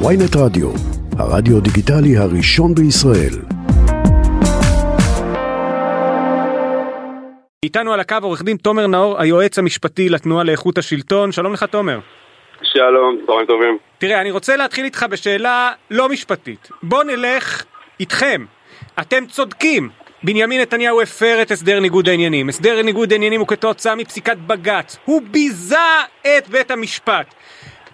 ויינט רדיו, הרדיו דיגיטלי הראשון בישראל. איתנו על הקו עורך דין תומר נאור, היועץ המשפטי לתנועה לאיכות השלטון. שלום לך תומר. שלום, צהריים טובים. תראה, אני רוצה להתחיל איתך בשאלה לא משפטית. בוא נלך איתכם. אתם צודקים. בנימין נתניהו הפר את הסדר ניגוד העניינים. הסדר ניגוד העניינים הוא כתוצאה מפסיקת בג"ץ. הוא ביזה את בית המשפט.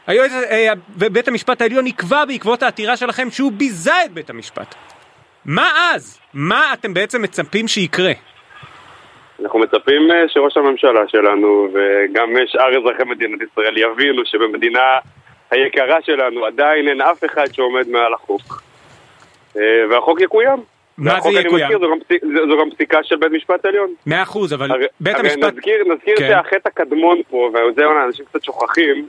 היועץ, אה, ובית המשפט העליון נקבע בעקבות העתירה שלכם שהוא ביזה את בית המשפט. מה אז? מה אתם בעצם מצפים שיקרה? אנחנו מצפים אה, שראש הממשלה שלנו וגם שאר אזרחי מדינת ישראל יבינו שבמדינה היקרה שלנו עדיין אין אף אחד שעומד מעל החוק. אה, והחוק יקוים. מה זה יקוים? מזכיר, זו גם, פסיק, זו, גם פסיקה של בית משפט עליון. מאה אחוז, אבל הרי, בית הרי המשפט... נזכיר, נזכיר כן. שהחטא הקדמון פה, ואת זה אנשים קצת שוכחים,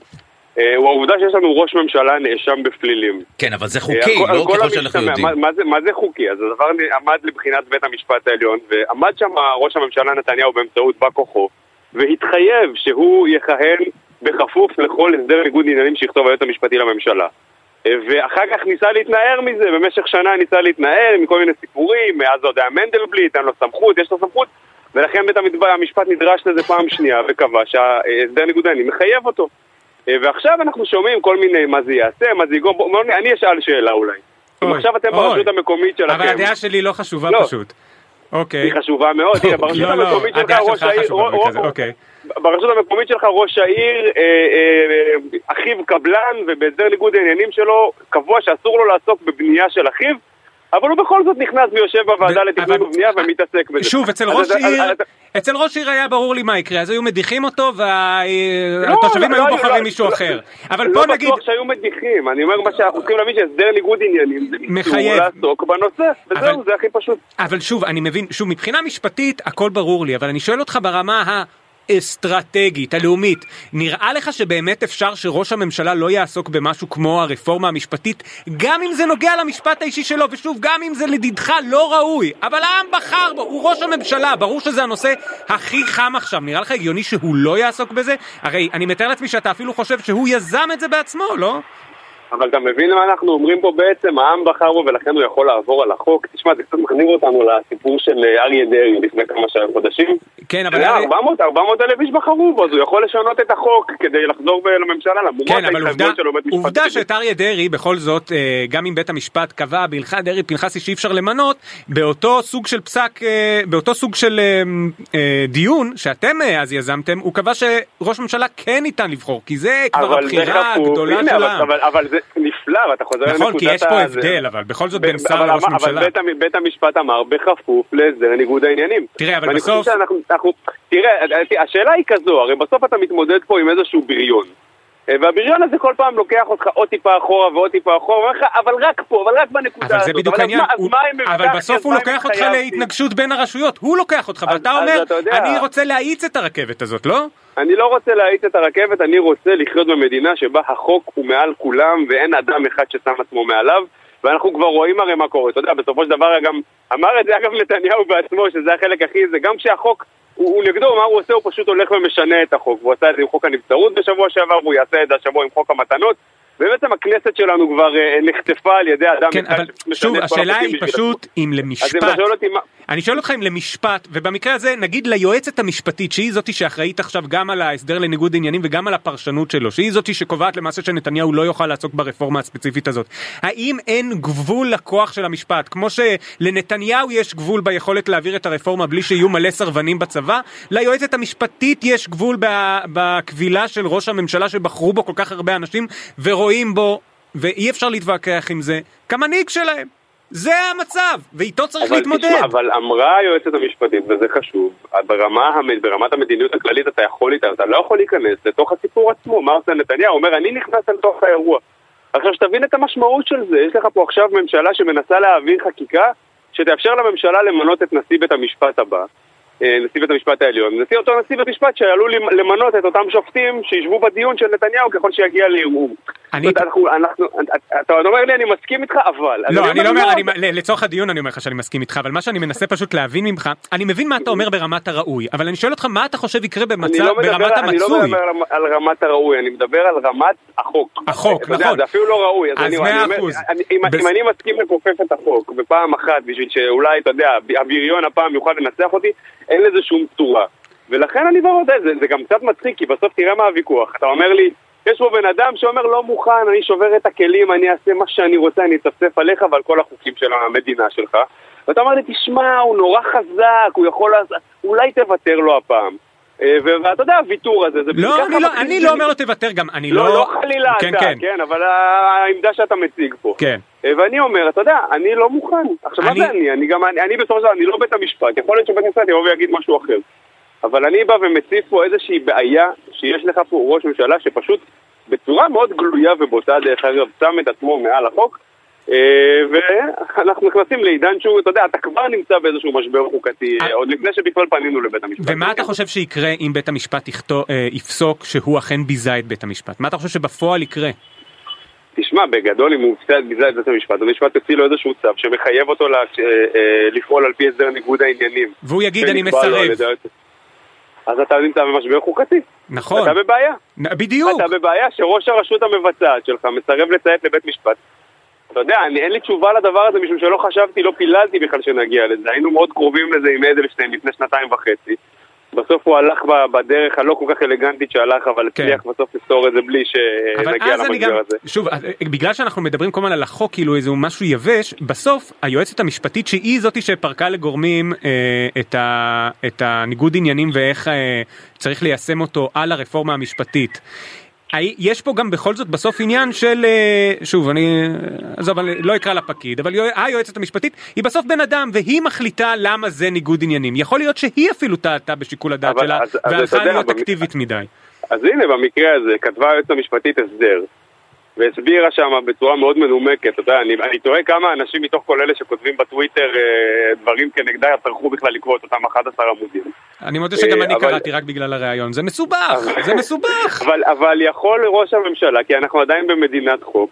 הוא העובדה שיש לנו ראש ממשלה נאשם בפלילים. כן, אבל זה אה, חוקי, לא ככל שאנחנו. יודעים. מה, מה, זה, מה זה חוקי? אז הדבר עמד לבחינת בית המשפט העליון, ועמד שם ראש הממשלה נתניהו באמצעות בא כוחו, והתחייב שהוא יכהן בכפוף לכל הסדר ניגוד עניינים שיכתוב היועץ המשפטי לממשלה. אה, ואחר כך ניסה להתנער מזה, במשך שנה ניסה להתנער מכל מיני סיפורים, מאז עוד היה מנדלבליט, אין לו סמכות, יש לו סמכות, ולכן בית המשפט נדרש לזה פעם שנייה וקבע שהסדר ניגוד העניינים מחייב אותו. אה, ועכשיו אנחנו שומעים כל מיני מה זה יעשה, מה זה יגרום, אני אשאל שאלה אולי. אוי, עכשיו אתם אוי. ברשות המקומית שלכם, אבל הדעה שלי לא חשובה לא. פשוט. אוקיי. היא חשובה מאוד, תראה, ברשות לא, לא, המקומית שלך הדעה ראש שלך העיר, אוקיי. ברשות המקומית שלך ראש העיר, אה, אה, אחיו קבלן, ובהסדר ניגוד העניינים שלו קבוע שאסור לו לעסוק בבנייה של אחיו, אבל הוא בכל זאת נכנס ויושב בוועדה לתכנון ובנייה ומתעסק בזה. שוב, אצל ראש עיר, אצל ראש עיר היה ברור לי מה יקרה, אז היו מדיחים אותו לא, והתושבים לא, היו לא, בוחרים לא, מישהו לא, אחר. אבל לא בוא נגיד, בטוח שהיו מדיחים, אני אומר מה שאנחנו צריכים להבין שהסדר ניגוד עניינים זה מחייב. לעסוק בנושא, וזהו, זה הכי פשוט. אבל שוב, אני מבין, שוב, מבחינה משפטית הכל ברור לי, אבל אני שואל אותך ברמה האסטרטגית, הלאומית, נראה לך שבאמת אפשר שראש הממשלה לא יעסוק במשהו כמו הרפורמה המשפטית, גם אם זה נוגע למשפט האישי שלו, ושוב, גם אם זה לדידך לא ראוי, אבל העם בחר בו, הוא ראש הממשלה, ברור שזה הנושא הכי חם עכשיו, נראה לך הגיוני שהוא לא יעסוק בזה? הרי אני מתאר לעצמי שאתה אפילו חושב שהוא יזם את זה בעצמו, לא? אבל אתה מבין מה אנחנו אומרים פה בעצם? העם בחר בו ולכן הוא יכול לעבור על החוק. תשמע, זה קצת מחזיר אותנו לסיפור של אה, אריה דרעי לפני כמה ש- חודשים. כן, אבל... היה 400 400 אלף איש בחרו בו, אז הוא יכול לשנות את החוק כדי לחזור לממשלה, למרות כן, ההתחייבויות שלו בבית משפט. עובדה. שאת אריה דרעי, בכל זאת, אה, גם אם בית המשפט קבע בהלכת דרעי פנחסי שאי אפשר למנות, באותו סוג של פסק, אה, באותו סוג של דיון שאתם אז יזמתם, הוא קבע שראש ממשלה כן ניתן לבחור, כי זה כבר הבחירה הגדולה הנה, של אבל- העם. אבל- אבל זה נפלא, ואתה חוזר נכון, כי לנקודת יש פה ה- הבדל, אבל בכל זאת בין שר לראש ממשלה. אבל בית המ- בית המשפט אמר בכפוף להסדר ניגוד העניינים. תראה, אבל בסוף- שאנחנו, אנחנו, תראה, השאלה היא כזו, הרי בסוף אתה מתמודד פה עם איזשהו בריון. אה, והבריון הזה כל פעם לוקח אותך עוד טיפה אחורה ועוד טיפה אחורה, אבל רק פה, אבל רק בנקודה אבל הזאת. זה בדיוק העניין, אבל בסוף הוא לוקח אותך? להתנגשות בין הרשויות, הוא לוקח אותך, ואתה אומר, אני רוצה להאיץ את הרכבת הזאת, לא? אני לא רוצה להאיץ את הרכבת, אני רוצה לחיות במדינה שבה החוק הוא מעל כולם ואין אדם אחד ששם עצמו מעליו ואנחנו כבר רואים הרי מה קורה, אתה יודע, בסופו של דבר גם אמר את זה אגב נתניהו בעצמו, שזה החלק הכי, זה גם כשהחוק הוא, הוא נגדו, מה הוא עושה? הוא פשוט הולך ומשנה את החוק והוא עשה את זה עם חוק הנבצרות בשבוע שעבר והוא יעשה את זה השבוע עם חוק המתנות ובעצם הכנסת שלנו כבר אה, נחטפה על ידי אדם כן, אחד אבל שוב, השאלה היא פשוט אם עצמו. אז אם למשפט, אתה שואל אותי מה... אני שואל אותך אם למשפט, ובמקרה הזה נגיד ליועצת המשפטית, שהיא זאתי שאחראית עכשיו גם על ההסדר לניגוד עניינים וגם על הפרשנות שלו, שהיא זאתי שקובעת למעשה שנתניהו לא יוכל לעסוק ברפורמה הספציפית הזאת. האם אין גבול לכוח של המשפט? כמו שלנתניהו יש גבול ביכולת להעביר את הרפורמה בלי שיהיו מלא סרבנים בצבא, ליועצת המשפטית יש גבול ב- בכבילה של ראש הממשלה שבחרו בו כל כך הרבה אנשים ורואים בו, ואי אפשר להתווכח עם זה, כמנהיג שלהם. זה המצב, ואיתו צריך אבל להתמודד. תשמע, אבל אמרה היועצת המשפטית, וזה חשוב, ברמה, ברמת המדיניות הכללית אתה יכול להתערב, אתה לא יכול להיכנס לתוך הסיפור עצמו. מר נתניהו אומר, אני נכנס לתוך האירוע. עכשיו שתבין את המשמעות של זה, יש לך פה עכשיו ממשלה שמנסה להעביר חקיקה שתאפשר לממשלה למנות את נשיא בית המשפט הבא, נשיא בית המשפט העליון, נשיא אותו נשיא בית משפט שעלול למ- למנות את אותם שופטים שישבו בדיון של נתניהו ככל שיגיע לערעור. אני- אתה אומר לי אני מסכים איתך אבל. לא, אני לא אומר, לא, לצורך הדיון אני אומר לך שאני מסכים איתך, אבל מה שאני מנסה פשוט להבין ממך, אני מבין מה אתה אומר ברמת הראוי, אבל אני שואל אותך מה אתה חושב יקרה במצב, לא ברמת אני לא המצוי. מדבר על- על רמת הראוי, אני מדבר על רמת החוק. החוק, נכון. זה אפילו לא ראוי. אז מאה אחוז. אם אני מסכים לכופף את החוק בפעם אחת בשביל שאולי, אתה יודע, הבריון הפעם יוכל לנצח אותי, אין לזה שום צורה. ולכן אני לא יודע, זה, זה גם קצת מצחיק, כי בסוף תראה מה הוויכוח. אתה אומר לי, יש פה בן אדם שאומר לא מוכן, אני שובר את הכלים, אני אעשה מה שאני רוצה, אני אצפצף עליך ועל כל החוקים של המדינה שלך. ואתה אומר לי, תשמע, הוא נורא חזק, הוא יכול אולי תוותר לו הפעם. אה, ואתה יודע, הוויתור הזה, זה לא, אני לא, אני לא אומר לו תוותר גם, אני לא, לא... לא חלילה כן, אתה, כן, כן, אבל העמדה שאתה מציג פה. כן. אה, ואני אומר, אתה יודע, אני לא מוכן. עכשיו, מה אני- זה אני? אני גם, אני, אני בסופו של דבר, אני לא בית המשפט. יכול להיות שבית המשפט יבוא ויגיד משהו אחר. אבל אני בא ומציף פה איזושהי בעיה שיש לך פה ראש ממשלה שפשוט בצורה מאוד גלויה ובוטה, דרך אגב, שם את עצמו מעל החוק. אה, ואנחנו נכנסים לעידן שהוא, אתה יודע, אתה כבר נמצא באיזשהו משבר חוקתי, אה. עוד לפני שבכלל פנינו לבית המשפט. ומה אתה חושב שיקרה אם בית המשפט אה, יפסוק שהוא אכן ביזה את בית המשפט? מה אתה חושב שבפועל יקרה? תשמע, בגדול אם הוא קצת ביזה את בית המשפט, המשפט יוציא לו איזשהו צו שמחייב אותו לפעול על פי הסדר ניגוד העניינים. והוא יגיד אני מסרב. אז אתה נמצא במשבר חוקתי. נכון, אתה בבעיה. בדיוק. אתה בבעיה שראש הרשות המבצעת שלך מסרב לציית לבית משפט. אתה יודע, אני, אין לי תשובה לדבר הזה משום שלא חשבתי, לא פיללתי בכלל שנגיע לזה. היינו מאוד קרובים לזה עם אדלשטיין לפני שנתיים וחצי. בסוף הוא הלך בדרך הלא כל כך אלגנטית שהלך, אבל כן. הצליח בסוף לפתור את זה בלי שנגיע גם, למשבר הזה. שוב, אה, בגלל שאנחנו מדברים כל הזמן על החוק כאילו איזה משהו יבש, בסוף היועצת המשפטית שהיא זאתי שפרקה לגורמים אה, את, ה, את הניגוד עניינים ואיך אה, צריך ליישם אותו על הרפורמה המשפטית. יש פה גם בכל זאת בסוף עניין של אה, שוב אני עזוב אני לא אקרא לה פקיד אבל יוע- היועצת המשפטית היא בסוף בן אדם והיא מחליטה למה זה ניגוד עניינים יכול להיות שהיא אפילו טעתה בשיקול הדעת שלה והלכה להיות אקטיבית מדי. אז הנה, במקרה הזה, כתבה היועצת המשפטית הסדר, והסבירה שם בצורה מאוד מנומקת, אתה יודע, אני, אני תוהה כמה אנשים מתוך כל אלה שכותבים בטוויטר אה, דברים כנגדה טרחו בכלל לקרוא את אותם 11 עמודים. אני מודה שגם אה, אני אבל- קראתי רק בגלל הראיון זה מסובך זה מסובך. אבל, אבל יכול ראש הממשלה, כי אנחנו עדיין במדינת חוק,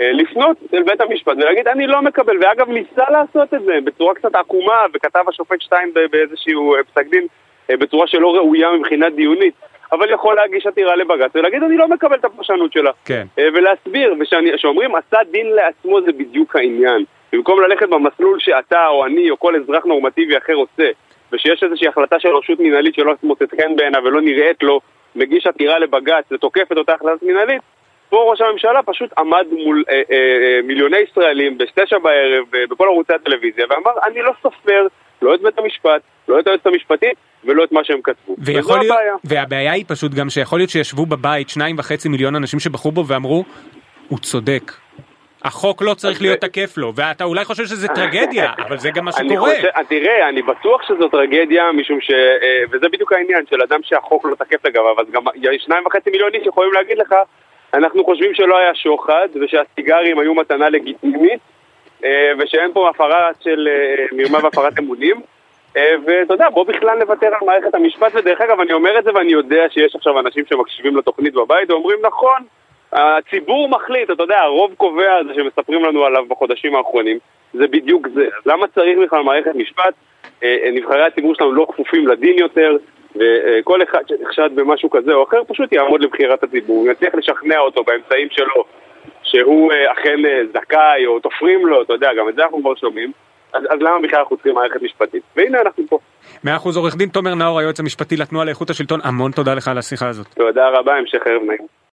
אה, לפנות אל בית המשפט ולהגיד אני לא מקבל, ואגב ניסה לעשות את זה בצורה קצת עקומה, וכתב השופט שטיין באיזשהו אה, פסק דין אה, בצורה שלא ראויה מבחינה דיונית, אבל יכול להגיש עתירה לבג"ץ ולהגיד אני לא מקבל את הפרשנות שלה. כן אה, ולהסביר, וכשאומרים עשה דין לעצמו זה בדיוק העניין. במקום ללכת במסלול שאתה או אני או כל אזרח נורמטיבי אחר עושה, ושיש איזושהי החלטה של רשות מנהלית שלא מוצאת חן בעיניו ולא נראית לו, מגיש עתירה לבג"ץ ותוקף את אותה החלטה מנהלית, פה ראש הממשלה פשוט עמד מול אה, אה, אה, מיליוני ישראלים בתשע בערב אה, בכל ערוצי הטלוויזיה ואמר אני לא סופר לא את בית המשפט, לא את היועצת המשפטית ולא את מה שהם כתבו. וזו להיות, הבעיה. והבעיה היא פשוט גם שיכול להיות שישבו בבית שניים וחצי מיליון אנשים שבחרו בו ואמרו הוא צודק. החוק לא צריך להיות תקף לו ואתה אולי חושב שזה טרגדיה אבל זה גם מה אני שקורה. תראה, אני בטוח שזו טרגדיה, משום ש... אה, וזה בדיוק העניין של אדם שהחוק לא תקף לגביו, אז גם שניים וחצי מיליון איש יכולים להגיד לך, אנחנו חושבים שלא היה שוחד, ושהסיגרים היו מתנה לגיטימית, ושאין פה הפרה של אה, מרמה והפרת אמונים. אה, ואתה יודע, בוא בכלל נוותר על מערכת המשפט, ודרך אגב, אני אומר את זה ואני יודע שיש עכשיו אנשים שמקשיבים לתוכנית בבית ואומרים, נכון, הציבור מחליט, אתה יודע, הרוב קובע הזה שמספרים לנו עליו בחודשים האחרונים, זה בדיוק זה. למה צריך בכלל מערכת משפט? אה, אה, נבחרי הציבור שלנו לא כפופים לדין יותר, וכל אחד שנחשד במשהו כזה או אחר פשוט יעמוד לבחירת הציבור, יצליח לשכנע אותו באמצעים שלו שהוא אה, אכן אה, זכאי או תופרים לו, אתה יודע, גם את זה אנחנו כבר שומעים. אז, אז למה בכלל אנחנו צריכים מערכת משפטית? והנה אנחנו פה. מאה אחוז עורך דין תומר נאור היועץ המשפטי לתנועה לאיכות השלטון המון תודה לך על השיחה הזאת. תודה רבה, המשך ערב נעים.